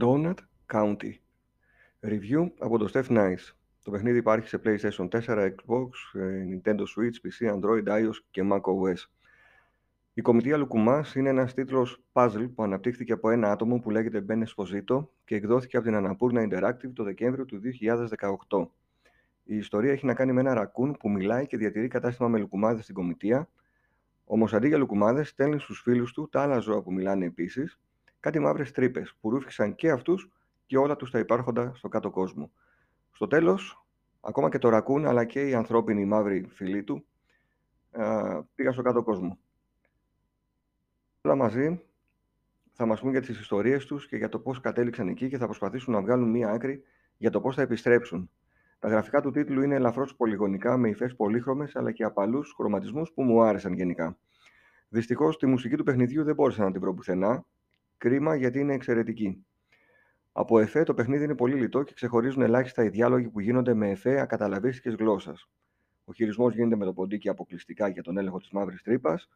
Donut County. Review από το Steph Nice. Το παιχνίδι υπάρχει σε PlayStation 4, Xbox, ε, Nintendo Switch, PC, Android, iOS και macOS. Η κομιτεία Λουκουμάς είναι ένας τίτλος puzzle που αναπτύχθηκε από ένα άτομο που λέγεται Ben Esposito και εκδόθηκε από την Annapurna Interactive το Δεκέμβριο του 2018. Η ιστορία έχει να κάνει με ένα ρακούν που μιλάει και διατηρεί κατάστημα με λουκουμάδες στην κομιτεία, Όμως αντί για λουκουμάδες, στέλνει στους φίλους του τα άλλα ζώα που μιλάνε επίσης, κάτι μαύρες τρύπες που ρούφηξαν και αυτούς και όλα τους τα υπάρχοντα στο κάτω κόσμο. Στο τέλος, ακόμα και το ρακούν αλλά και οι ανθρώπινοι μαύροι φίλοι του πήγαν στο κάτω κόσμο. Όλα μαζί θα μας πούν για τις ιστορίες τους και για το πώς κατέληξαν εκεί και θα προσπαθήσουν να βγάλουν μία άκρη για το πώς θα επιστρέψουν. Τα γραφικά του τίτλου είναι ελαφρώς πολυγωνικά, με υφές πολύχρωμες αλλά και απαλούς χρωματισμούς που μου άρεσαν γενικά. Δυστυχώς τη μουσική του παιχνιδιού δεν μπόρεσα να την βρω πουθενά. Κρίμα γιατί είναι εξαιρετική. Από εφέ το παιχνίδι είναι πολύ λιτό και ξεχωρίζουν ελάχιστα οι διάλογοι που γίνονται με εφέ ακαταλαβίστικη γλώσσα. Ο χειρισμός γίνεται με το ποντίκι αποκλειστικά για τον έλεγχο της μαύρης τρύπας.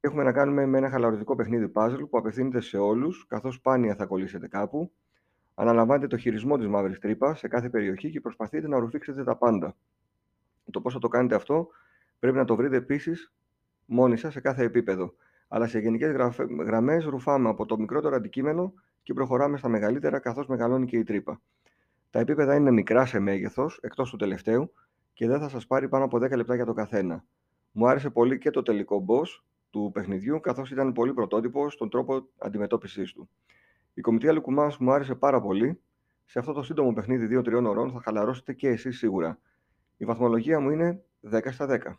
Έχουμε να κάνουμε με ένα χαλαρωτικό παιχνίδι puzzle που απευθύνεται σε όλους, καθώς σπάνια θα κολλήσετε κάπου. Αναλαμβάνετε το χειρισμό της μαύρης τρύπας σε κάθε περιοχή και προσπαθείτε να ρουφήξετε τα πάντα. Το πώς θα το κάνετε αυτό πρέπει να το βρείτε επίσης μόνοι σας σε κάθε επίπεδο. Αλλά σε γενικές γραμμές ρουφάμε από το μικρότερο αντικείμενο και προχωράμε στα μεγαλύτερα καθώς μεγαλώνει και η τρύπα. Τα επίπεδα είναι μικρά σε μέγεθος, εκτός του τελευταίου, και δεν θα σας πάρει πάνω από 10 λεπτά για το καθένα. Μου άρεσε πολύ και το τελικό boss του παιχνιδιού, καθώς ήταν πολύ πρωτότυπος στον τρόπο αντιμετώπισης του. Η κομιτεία Λουκουμά μου άρεσε πάρα πολύ. Σε αυτό το σύντομο παιχνίδι 2-3 ωρών θα χαλαρώσετε και εσείς σίγουρα. Η βαθμολογία μου είναι 10 στα 10.